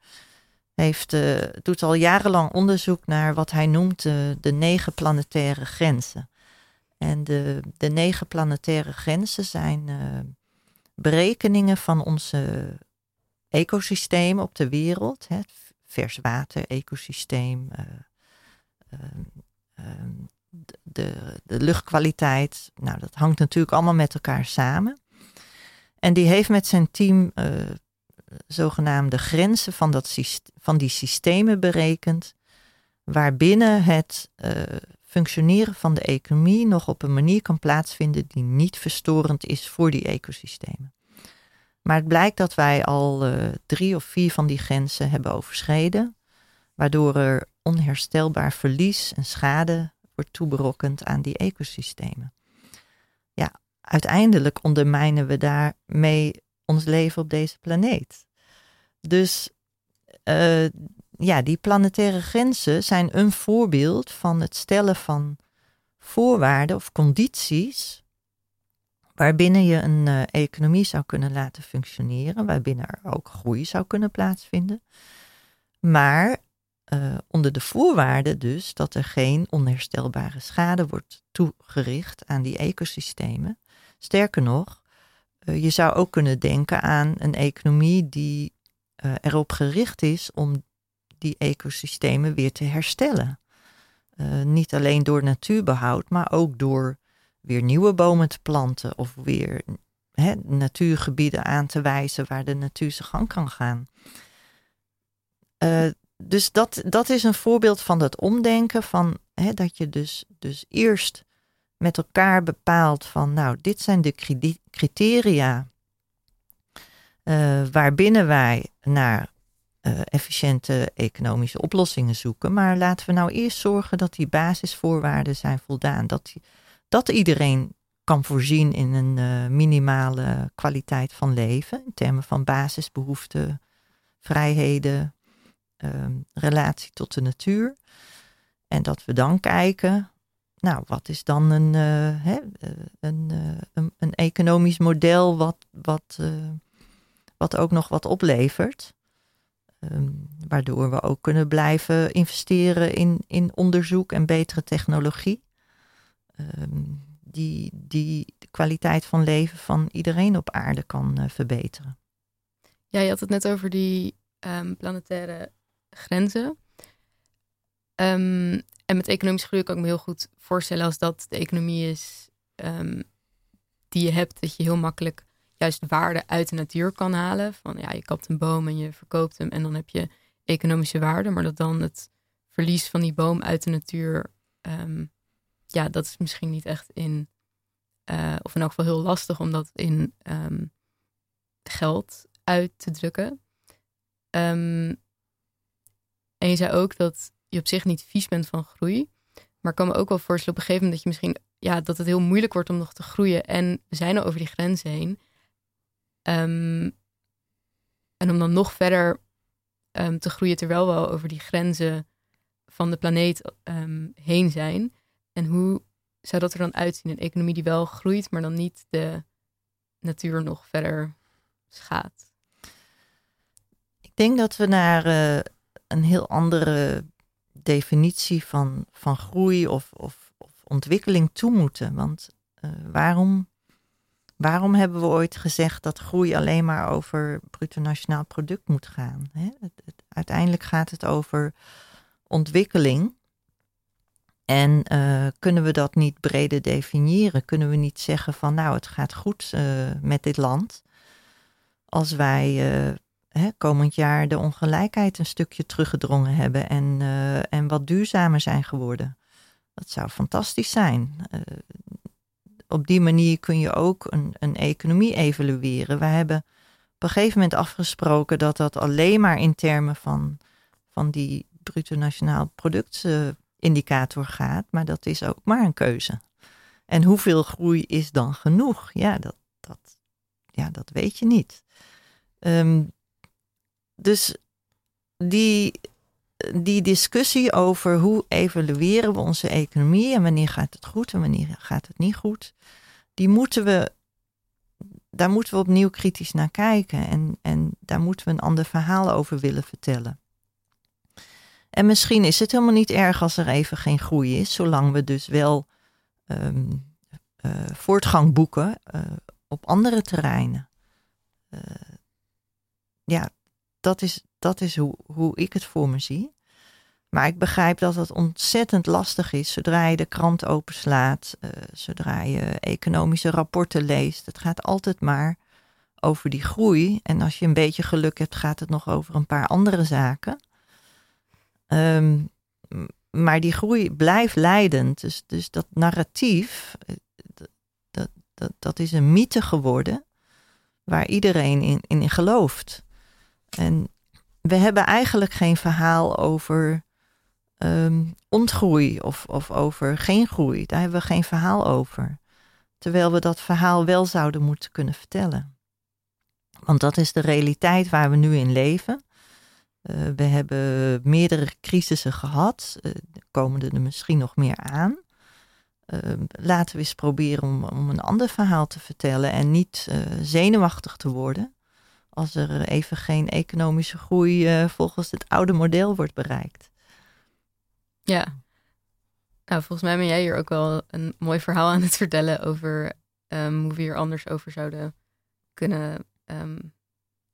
heeft, doet al jarenlang onderzoek naar wat hij noemt de negen planetaire grenzen. En de, de negen planetaire grenzen zijn uh, berekeningen van onze ecosystemen op de wereld. Hè, vers water, ecosysteem, uh, de, de luchtkwaliteit. Nou, dat hangt natuurlijk allemaal met elkaar samen. En die heeft met zijn team zogenaamde grenzen van, dat, van die systemen berekend, waarbinnen het functioneren van de economie nog op een manier kan plaatsvinden die niet verstorend is voor die ecosystemen. Maar het blijkt dat wij al uh, drie of vier van die grenzen hebben overschreden, waardoor er onherstelbaar verlies en schade wordt toeberokkend aan die ecosystemen. Ja, uiteindelijk ondermijnen we daarmee ons leven op deze planeet. Dus uh, ja, die planetaire grenzen zijn een voorbeeld van het stellen van voorwaarden of condities waarbinnen je een uh, economie zou kunnen laten functioneren, waarbinnen er ook groei zou kunnen plaatsvinden. Maar uh, onder de voorwaarde dus dat er geen onherstelbare schade wordt toegericht aan die ecosystemen. Sterker nog, uh, je zou ook kunnen denken aan een economie die erop gericht is om die ecosystemen weer te herstellen. niet alleen door natuurbehoud, maar ook door weer nieuwe bomen te planten of weer natuurgebieden aan te wijzen waar de natuur zijn gang kan gaan. Uh, dus dat, dat is een voorbeeld van dat omdenken, van dat je dus, dus eerst met elkaar bepaalt van, nou, dit zijn de criteria uh, waarbinnen wij naar uh, efficiënte economische oplossingen zoeken. Maar laten we nou eerst zorgen dat die basisvoorwaarden zijn voldaan. Dat, dat iedereen kan voorzien in een uh, minimale kwaliteit van leven in termen van basisbehoeften, vrijheden, um, relatie tot de natuur. En dat we dan kijken, nou, wat is dan een, uh, hè, een, een, een, economisch model wat, wat, wat ook nog wat oplevert. Um, waardoor we ook kunnen blijven investeren in, in onderzoek en betere technologie. Um, die, die de kwaliteit van leven van iedereen op aarde kan verbeteren. Ja, je had het net over die ehm, planetaire grenzen. Ehm, en met economische groei kan ik me heel goed voorstellen als dat de economie is ehm, die je hebt, dat je heel makkelijk juist waarde uit de natuur kan halen. Van ja, je kapt een boom en je verkoopt hem en dan heb je economische waarde, maar dat dan het verlies van die boom uit de natuur, ja, dat is misschien niet echt in, uh, of in elk geval heel lastig om dat in geld uit te drukken. Ehm, en je zei ook dat je op zich niet vies bent van groei. Maar ik kan me ook wel voorstellen op een gegeven moment dat je misschien ja, dat het heel moeilijk wordt om nog te groeien. En we zijn al over die grenzen heen. Ehm, en om dan nog verder um, te groeien terwijl we al over die grenzen van de planeet heen zijn. En hoe zou dat er dan uitzien? Een economie die wel groeit, maar dan niet de natuur nog verder schaadt? Ik denk dat we naar uh, een heel andere definitie van, van groei of, of, of ontwikkeling toe moeten. Want uh, waarom, waarom hebben we ooit gezegd dat groei alleen maar over bruto nationaal product moet gaan? Hè? Uiteindelijk gaat het over ontwikkeling. En uh, kunnen we dat niet breder definiëren? Kunnen we niet zeggen van nou, het gaat goed uh, met dit land als wij uh, hè, komend jaar de ongelijkheid een stukje teruggedrongen hebben en, en wat duurzamer zijn geworden. Dat zou fantastisch zijn. Op die manier kun je ook een, een economie evalueren. We hebben op een gegeven moment afgesproken dat dat alleen maar in termen van, van die bruto nationaal productindicator gaat, maar dat is ook maar een keuze. En hoeveel groei is dan genoeg? Ja, dat, dat, ja, dat weet je niet. Um, dus die, die discussie over hoe evalueren we onze economie en wanneer gaat het goed en wanneer gaat het niet goed, die moeten we, daar moeten we opnieuw kritisch naar kijken en, en daar moeten we een ander verhaal over willen vertellen. En misschien is het helemaal niet erg als er even geen groei is, zolang we dus wel um, uh, voortgang boeken uh, op andere terreinen. Uh, ja, dat is, dat is hoe, hoe ik het voor me zie. Maar ik begrijp dat het ontzettend lastig is zodra je de krant openslaat, uh, zodra je economische rapporten leest. Het gaat altijd maar over die groei. En als je een beetje geluk hebt, gaat het nog over een paar andere zaken. Um, maar die groei blijft leidend. Dus, dus dat narratief, eh, dat, dat, dat is een mythe geworden waar iedereen in, in gelooft. En we hebben eigenlijk geen verhaal over um, ontgroei of, of over geen groei. Daar hebben we geen verhaal over. Terwijl we dat verhaal wel zouden moeten kunnen vertellen. Want dat is de realiteit waar we nu in leven. Uh, we hebben meerdere crisissen gehad. Uh, komen er misschien nog meer aan. Uh, laten we eens proberen om, om een ander verhaal te vertellen en niet zenuwachtig te worden als er even geen economische groei uh, volgens het oude model wordt bereikt. Ja, nou volgens mij ben jij hier ook wel een mooi verhaal aan het vertellen over um, hoe we hier anders over zouden kunnen um,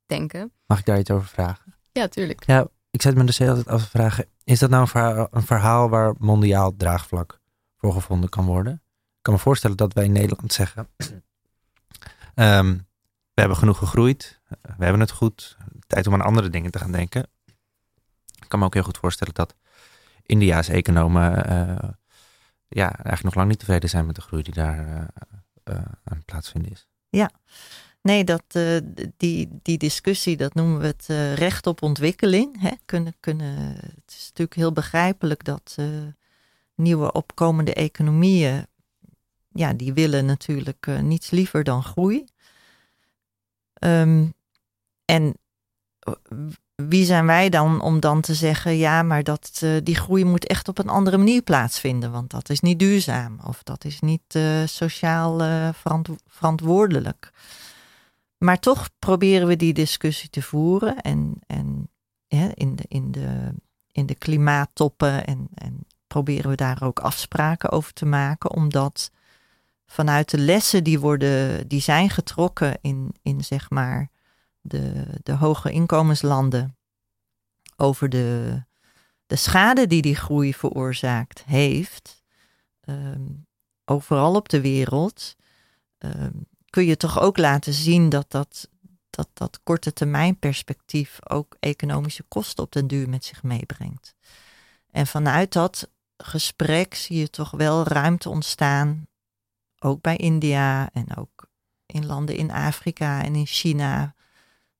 denken. Mag ik daar iets over vragen? Ja, tuurlijk. Ja, ik zet me dus altijd af te vragen, is dat nou een verhaal, een verhaal waar mondiaal draagvlak voor gevonden kan worden? Ik kan me voorstellen dat wij in Nederland zeggen, um, we hebben genoeg gegroeid, we hebben het goed. Tijd om aan andere dingen te gaan denken. Ik kan me ook heel goed voorstellen dat India's economen uh, ja, eigenlijk nog lang niet tevreden zijn met de groei die daar uh, uh, plaatsvinden is. Ja, nee, dat, die, die discussie, dat noemen we het recht op ontwikkeling. Hè? Kunnen, kunnen, het is natuurlijk heel begrijpelijk dat nieuwe opkomende economieën, ja, die willen natuurlijk niets liever dan groei. Um, en eh, wie zijn wij dan om dan te zeggen, ja, maar dat, uh, die groei moet echt op een andere manier plaatsvinden, want dat is niet duurzaam of dat is niet uh, sociaal verant verantwoordelijk. Maar toch proberen we die discussie te voeren en, en in, de, in, de, in de klimaattoppen en, en proberen we daar ook afspraken over te maken, omdat vanuit de lessen die, worden, die zijn getrokken in, in zeg maar de, de hoge inkomenslanden over de, de schade die die groei veroorzaakt heeft, ehm, overal op de wereld, ehm, kun je toch ook laten zien dat dat, dat dat korte termijn perspectief ook economische kosten op den duur met zich meebrengt. En vanuit dat gesprek zie je toch wel ruimte ontstaan, ook bij India en ook in landen in Afrika en in China,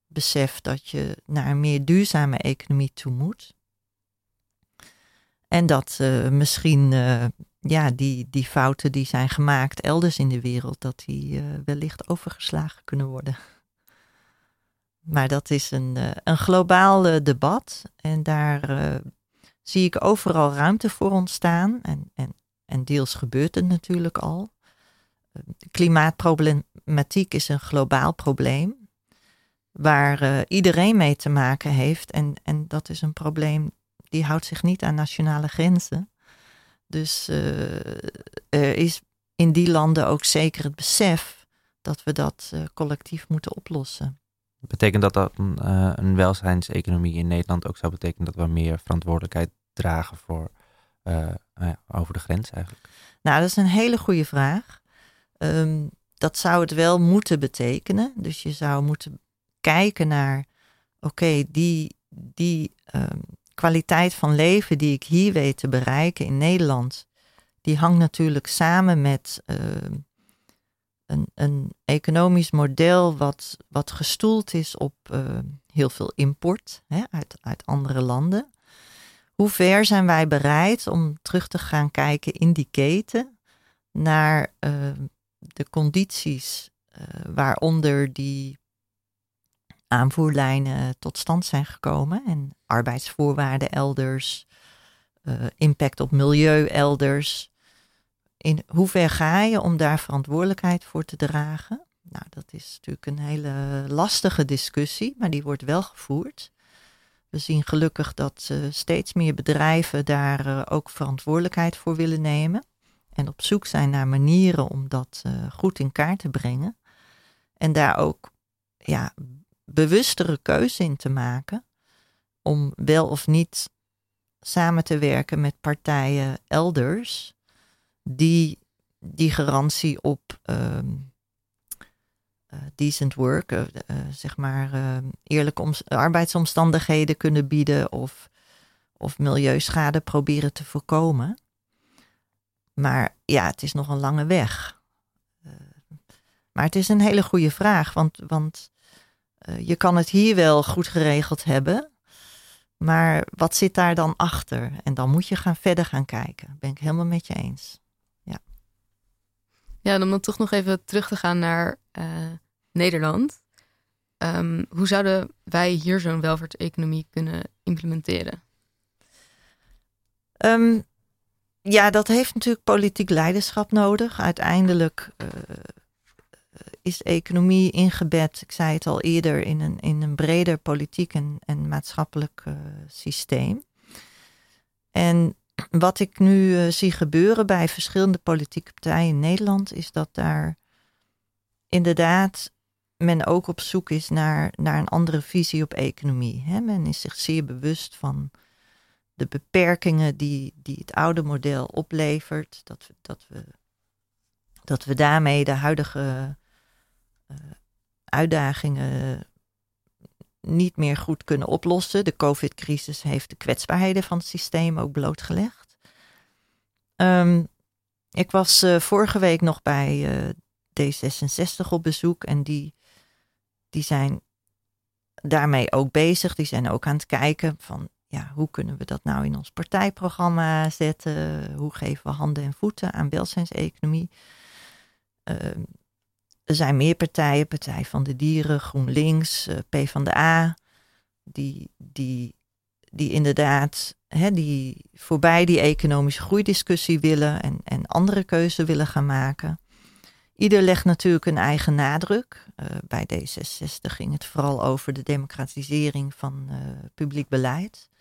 besef dat je naar een meer duurzame economie toe moet. En dat uh, misschien uh, ja, die, die fouten die zijn gemaakt elders in de wereld, dat die uh, wellicht overgeslagen kunnen worden. Maar dat is een, een globaal debat en daar zie ik overal ruimte voor ontstaan. En, en, en deels gebeurt het natuurlijk al. De klimaatproblematiek is een globaal probleem waar uh, iedereen mee te maken heeft. En, en dat is een probleem die houdt zich niet aan nationale grenzen. Dus uh, er is in die landen ook zeker het besef dat we dat uh, collectief moeten oplossen. Betekent dat dat een, een welzijnseconomie in Nederland ook zou betekenen dat we meer verantwoordelijkheid dragen voor nou ja, over de grens eigenlijk? Nou, dat is een hele goede vraag. Um, dat zou het wel moeten betekenen. Dus je zou moeten kijken naar, oké, die, die um, kwaliteit van leven die ik hier weet te bereiken in Nederland, die hangt natuurlijk samen met uh, een, een economisch model wat, wat gestoeld is op heel veel import hè, uit, uit andere landen. Hoe ver zijn wij bereid om terug te gaan kijken in die keten naar de condities waaronder die aanvoerlijnen tot stand zijn gekomen en arbeidsvoorwaarden elders, uh, impact op milieu elders. In hoever ga je om daar verantwoordelijkheid voor te dragen? Nou, dat is natuurlijk een hele lastige discussie, maar die wordt wel gevoerd. We zien gelukkig dat uh, steeds meer bedrijven daar ook verantwoordelijkheid voor willen nemen. En op zoek zijn naar manieren om dat uh, goed in kaart te brengen. En daar ook ja, bewustere keuze in te maken om wel of niet samen te werken met partijen elders die die garantie op um, uh, decent work, uh, zeg maar uh, eerlijke arbeidsomstandigheden kunnen bieden of, of milieuschade proberen te voorkomen. Maar ja, het is nog een lange weg. maar het is een hele goede vraag, want, want uh, je kan het hier wel goed geregeld hebben. Maar wat zit daar dan achter? En dan moet je gaan verder gaan kijken. Ben ik helemaal met je eens. Ja, ja en om dan toch nog even terug te gaan naar uh, Nederland. Um, hoe zouden wij hier zo'n welvaartseconomie kunnen implementeren? Um, ja, dat heeft natuurlijk politiek leiderschap nodig. Uiteindelijk uh, is economie ingebed, ik zei het al eerder, in een, in een breder politiek en, maatschappelijk uh, systeem. En wat ik nu uh, zie gebeuren bij verschillende politieke partijen in Nederland, is dat daar inderdaad men ook op zoek is naar, naar een andere visie op economie. Hè? Men is zich zeer bewust van de beperkingen die, die het oude model oplevert. Dat we, dat we, dat we daarmee de huidige uh, uitdagingen niet meer goed kunnen oplossen. De COVID-crisis heeft de kwetsbaarheden van het systeem ook blootgelegd. Um, ik was uh, vorige week nog bij uh, D66 op bezoek en die, die zijn daarmee ook bezig. Die zijn ook aan het kijken van ja, hoe kunnen we dat nou in ons partijprogramma zetten? Hoe geven we handen en voeten aan welzijnseconomie? Uh, er zijn meer partijen, Partij van de Dieren, GroenLinks, uh, P van de A, die, die, die inderdaad hè, die voorbij die economische groeidiscussie willen en, en andere keuzes willen gaan maken. Ieder legt natuurlijk een eigen nadruk. Uh, bij D66 ging het vooral over de democratisering van uh, publiek beleid.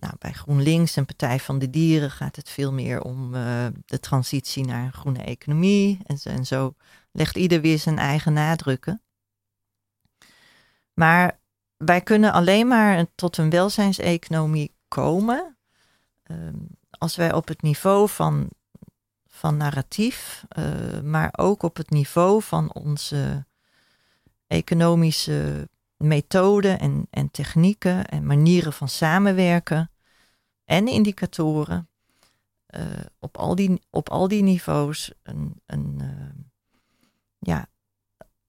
Nou, bij GroenLinks en Partij van de Dieren gaat het veel meer om uh, de transitie naar een groene economie. En, zo legt ieder weer zijn eigen nadrukken. Maar wij kunnen alleen maar tot een welzijnseconomie komen ehm, als wij op het niveau van, van narratief, uh, maar ook op het niveau van onze economische methoden en, en technieken en manieren van samenwerken en indicatoren uh, op, al die, op al die niveaus een, een uh, ja,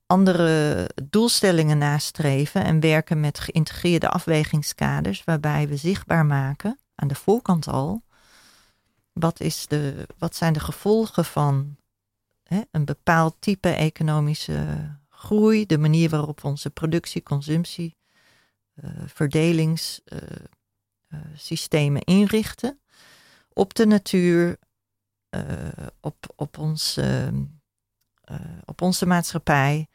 andere doelstellingen nastreven en werken met geïntegreerde afwegingskaders, waarbij we zichtbaar maken aan de voorkant al. Wat, is de, wat zijn de gevolgen van hè, een bepaald type economische groei, de manier waarop we onze productie, consumptie, uh, verdelingssystemen uh, inrichten op de natuur, op, op, ons, op onze maatschappij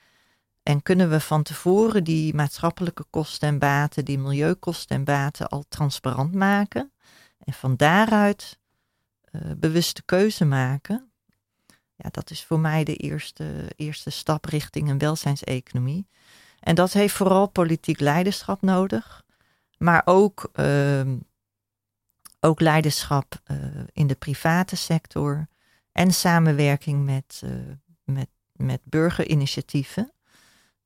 en kunnen we van tevoren die maatschappelijke kosten en baten, die milieukosten en baten al transparant maken? En van daaruit bewuste keuze maken. Ja, dat is voor mij de eerste, eerste stap richting een welzijnseconomie. En dat heeft vooral politiek leiderschap nodig, maar ook, uh, ook leiderschap uh, in de private sector en samenwerking met, uh, met, met burgerinitiatieven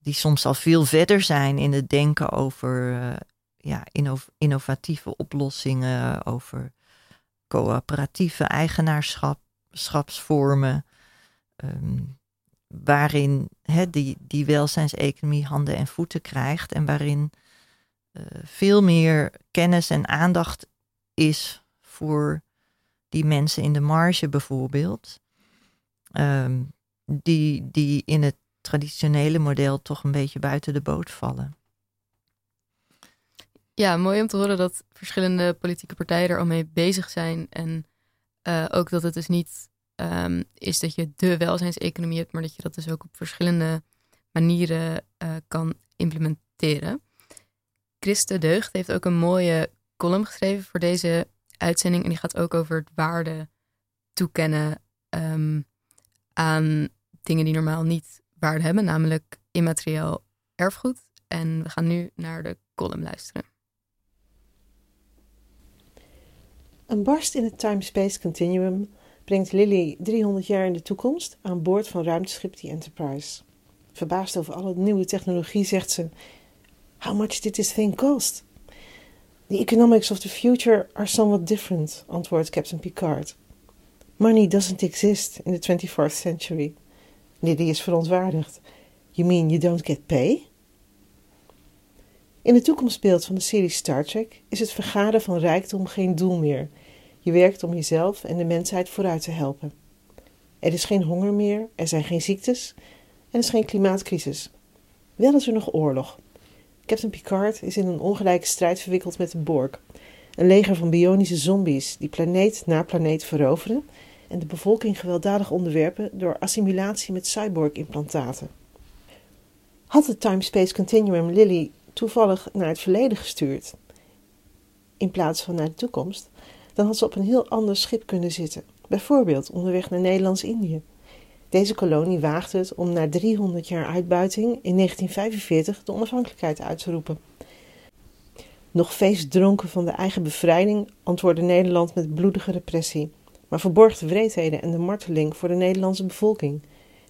die soms al veel verder zijn in het denken over uh, ja, innovatieve oplossingen, over coöperatieve eigenaarschapsvormen, um, waarin he, die, die welzijnseconomie handen en voeten krijgt en waarin uh, veel meer kennis en aandacht is voor die mensen in de marge bijvoorbeeld, um, die, die in het traditionele model toch een beetje buiten de boot vallen. Ja, mooi om te horen dat verschillende politieke partijen er al mee bezig zijn. En uh, ook dat het dus niet um, is dat je de welzijnseconomie hebt, maar dat je dat dus ook op verschillende manieren uh, kan implementeren. Christe Deugd heeft ook een mooie column geschreven voor deze uitzending. En die gaat ook over het waarde toekennen um, aan dingen die normaal niet waarde hebben, namelijk immaterieel erfgoed. En we gaan nu naar de column luisteren. Een barst in het time-space continuum brengt Lily 300 jaar in de toekomst aan boord van ruimteschip The Enterprise. Verbaasd over alle nieuwe technologie zegt ze: How much did this thing cost? The economics of the future are somewhat different, antwoordt Captain Picard. Money doesn't exist in the 24th century. Lily is verontwaardigd. You mean you don't get pay? In het toekomstbeeld van de serie Star Trek is het vergaren van rijkdom geen doel meer. Je werkt om jezelf en de mensheid vooruit te helpen. Er is geen honger meer, er zijn geen ziektes en er is geen klimaatcrisis. Wel is er nog oorlog. Captain Picard is in een ongelijke strijd verwikkeld met de Borg, een leger van bionische zombies die planeet na planeet veroveren en de bevolking gewelddadig onderwerpen door assimilatie met cyborg-implantaten. Had het Time-Space Continuum Lily toevallig naar het verleden gestuurd, in plaats van naar de toekomst, dan had ze op een heel ander schip kunnen zitten, bijvoorbeeld onderweg naar Nederlands-Indië. Deze kolonie waagde het om na 300 jaar uitbuiting in 1945 de onafhankelijkheid uit te roepen. Nog feestdronken van de eigen bevrijding antwoordde Nederland met bloedige repressie maar verborg de wreedheden en de marteling voor de Nederlandse bevolking.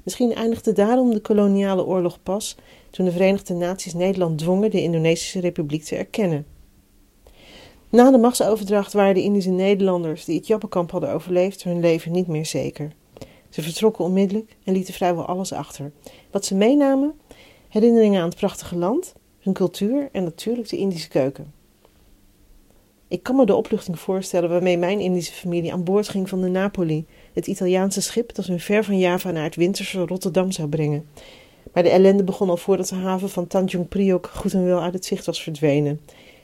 Misschien eindigde daarom de koloniale oorlog pas toen de Verenigde Naties Nederland dwongen de Indonesische Republiek te erkennen. Na de machtsoverdracht waren de Indische Nederlanders die het Jappenkamp hadden overleefd hun leven niet meer zeker. Ze vertrokken onmiddellijk en lieten vrijwel alles achter. Wat ze meenamen? Herinneringen aan het prachtige land, hun cultuur en natuurlijk de Indische keuken. Ik kan me de opluchting voorstellen waarmee mijn Indische familie aan boord ging van de Napoli, het Italiaanse schip dat hun ver van Java naar het winterse Rotterdam zou brengen. Maar de ellende begon al voordat de haven van Tanjung Priok goed en wel uit het zicht was verdwenen.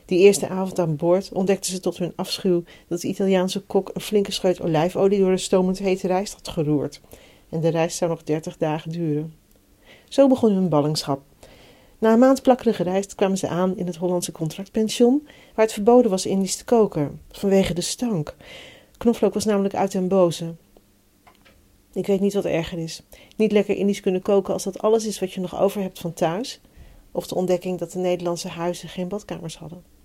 Die eerste avond aan boord ontdekten ze tot hun afschuw dat de Italiaanse kok een flinke scheut olijfolie door de stomend hete rijst had geroerd. En de reis zou nog dertig dagen duren. Zo begon hun ballingschap. Na een maand plakkerige reis kwamen ze aan in het Hollandse contractpension, waar het verboden was Indisch te koken, vanwege de stank. Knoflook was namelijk uit den boze. Ik weet niet wat erger is. Niet lekker Indisch kunnen koken als dat alles is wat je nog over hebt van thuis. of de ontdekking dat de Nederlandse huizen geen badkamers hadden.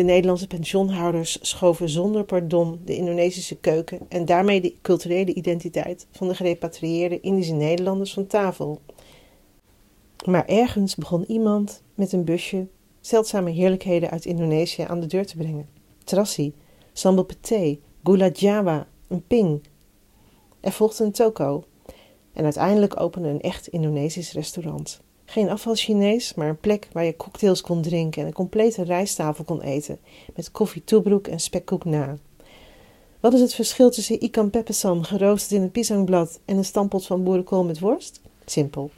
De Nederlandse pensioenhouders schoven zonder pardon de Indonesische keuken en daarmee de culturele identiteit van de gerepatrieerde Indische Nederlanders van tafel. Maar ergens begon iemand met een busje zeldzame heerlijkheden uit Indonesië aan de deur te brengen. Trassi, sambal pete, gula jawa, een ping. Er volgde een toko en uiteindelijk opende een echt Indonesisch restaurant. Geen afval Chinees, maar een plek waar je cocktails kon drinken en een complete rijsttafel kon eten, met koffie toebroek en spekkoek na. Wat is het verschil tussen ikan peppersan, geroosterd in een pisangblad, en een stampot van boerenkool met worst? Simpel.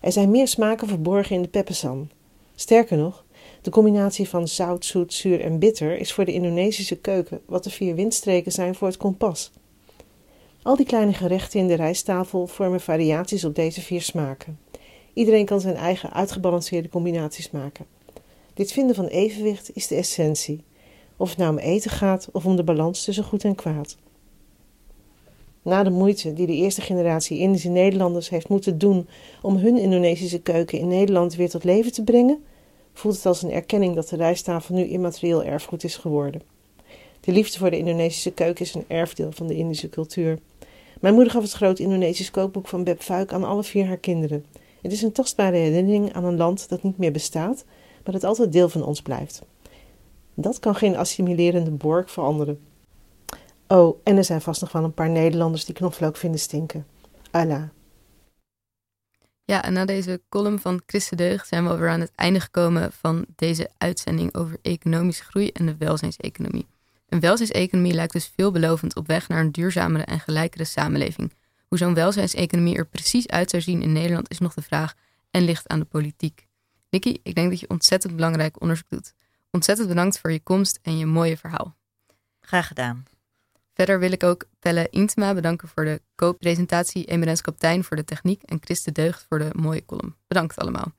Er zijn meer smaken verborgen in de peppersan. Sterker nog, de combinatie van zout, zoet, zuur en bitter is voor de Indonesische keuken wat de vier windstreken zijn voor het kompas. Al die kleine gerechten in de rijsttafel vormen variaties op deze vier smaken. Iedereen kan zijn eigen uitgebalanceerde combinaties maken. Dit vinden van evenwicht is de essentie, of het nou om eten gaat of om de balans tussen goed en kwaad. Na de moeite die de eerste generatie Indische Nederlanders heeft moeten doen om hun Indonesische keuken in Nederland weer tot leven te brengen, voelt het als een erkenning dat de rijsttafel nu immaterieel erfgoed is geworden. De liefde voor de Indonesische keuken is een erfdeel van de Indische cultuur. Mijn moeder gaf het groot Indonesisch kookboek van Beb Fuik aan alle vier haar kinderen. Het is een tastbare herinnering aan een land dat niet meer bestaat, maar dat altijd deel van ons blijft. Dat kan geen assimilerende borg veranderen. Oh, en er zijn vast nog wel een paar Nederlanders die knoflook vinden stinken. Allah. Ja, en na deze column van Christen Deugd zijn we weer aan het einde gekomen van deze uitzending over economische groei en de welzijnseconomie. Een welzijnseconomie lijkt dus veelbelovend op weg naar een duurzamere en gelijkere samenleving. Hoe zo'n welzijnseconomie er precies uit zou zien in Nederland is nog de vraag en ligt aan de politiek. Nicky, ik denk dat je ontzettend belangrijk onderzoek doet. Ontzettend bedankt voor je komst en je mooie verhaal. Graag gedaan. Verder wil ik ook Pelle Intema bedanken voor de co-presentatie, Emerens Kaptein voor de techniek en Chris de Deugd voor de mooie column. Bedankt allemaal.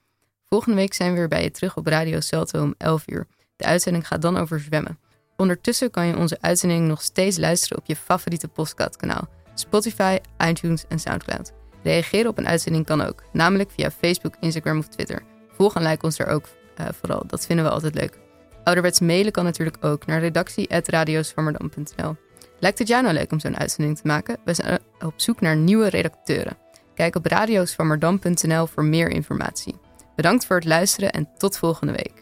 Volgende week zijn we weer bij je terug op Radio Celto om 11 uur. De uitzending gaat dan over zwemmen. Ondertussen kan je onze uitzending nog steeds luisteren op je favoriete podcastkanaal. Spotify, iTunes en Soundcloud. Reageren op een uitzending kan ook, namelijk via Facebook, Instagram of Twitter. Volg en like ons er ook uh, vooral, dat vinden we altijd leuk. Ouderwets mailen kan natuurlijk ook naar redactie.radioswammerdam.nl. Lijkt het jou nou leuk om zo'n uitzending te maken? We zijn op zoek naar nieuwe redacteuren. Kijk op radioswammerdam.nl voor meer informatie. Bedankt voor het luisteren en tot volgende week.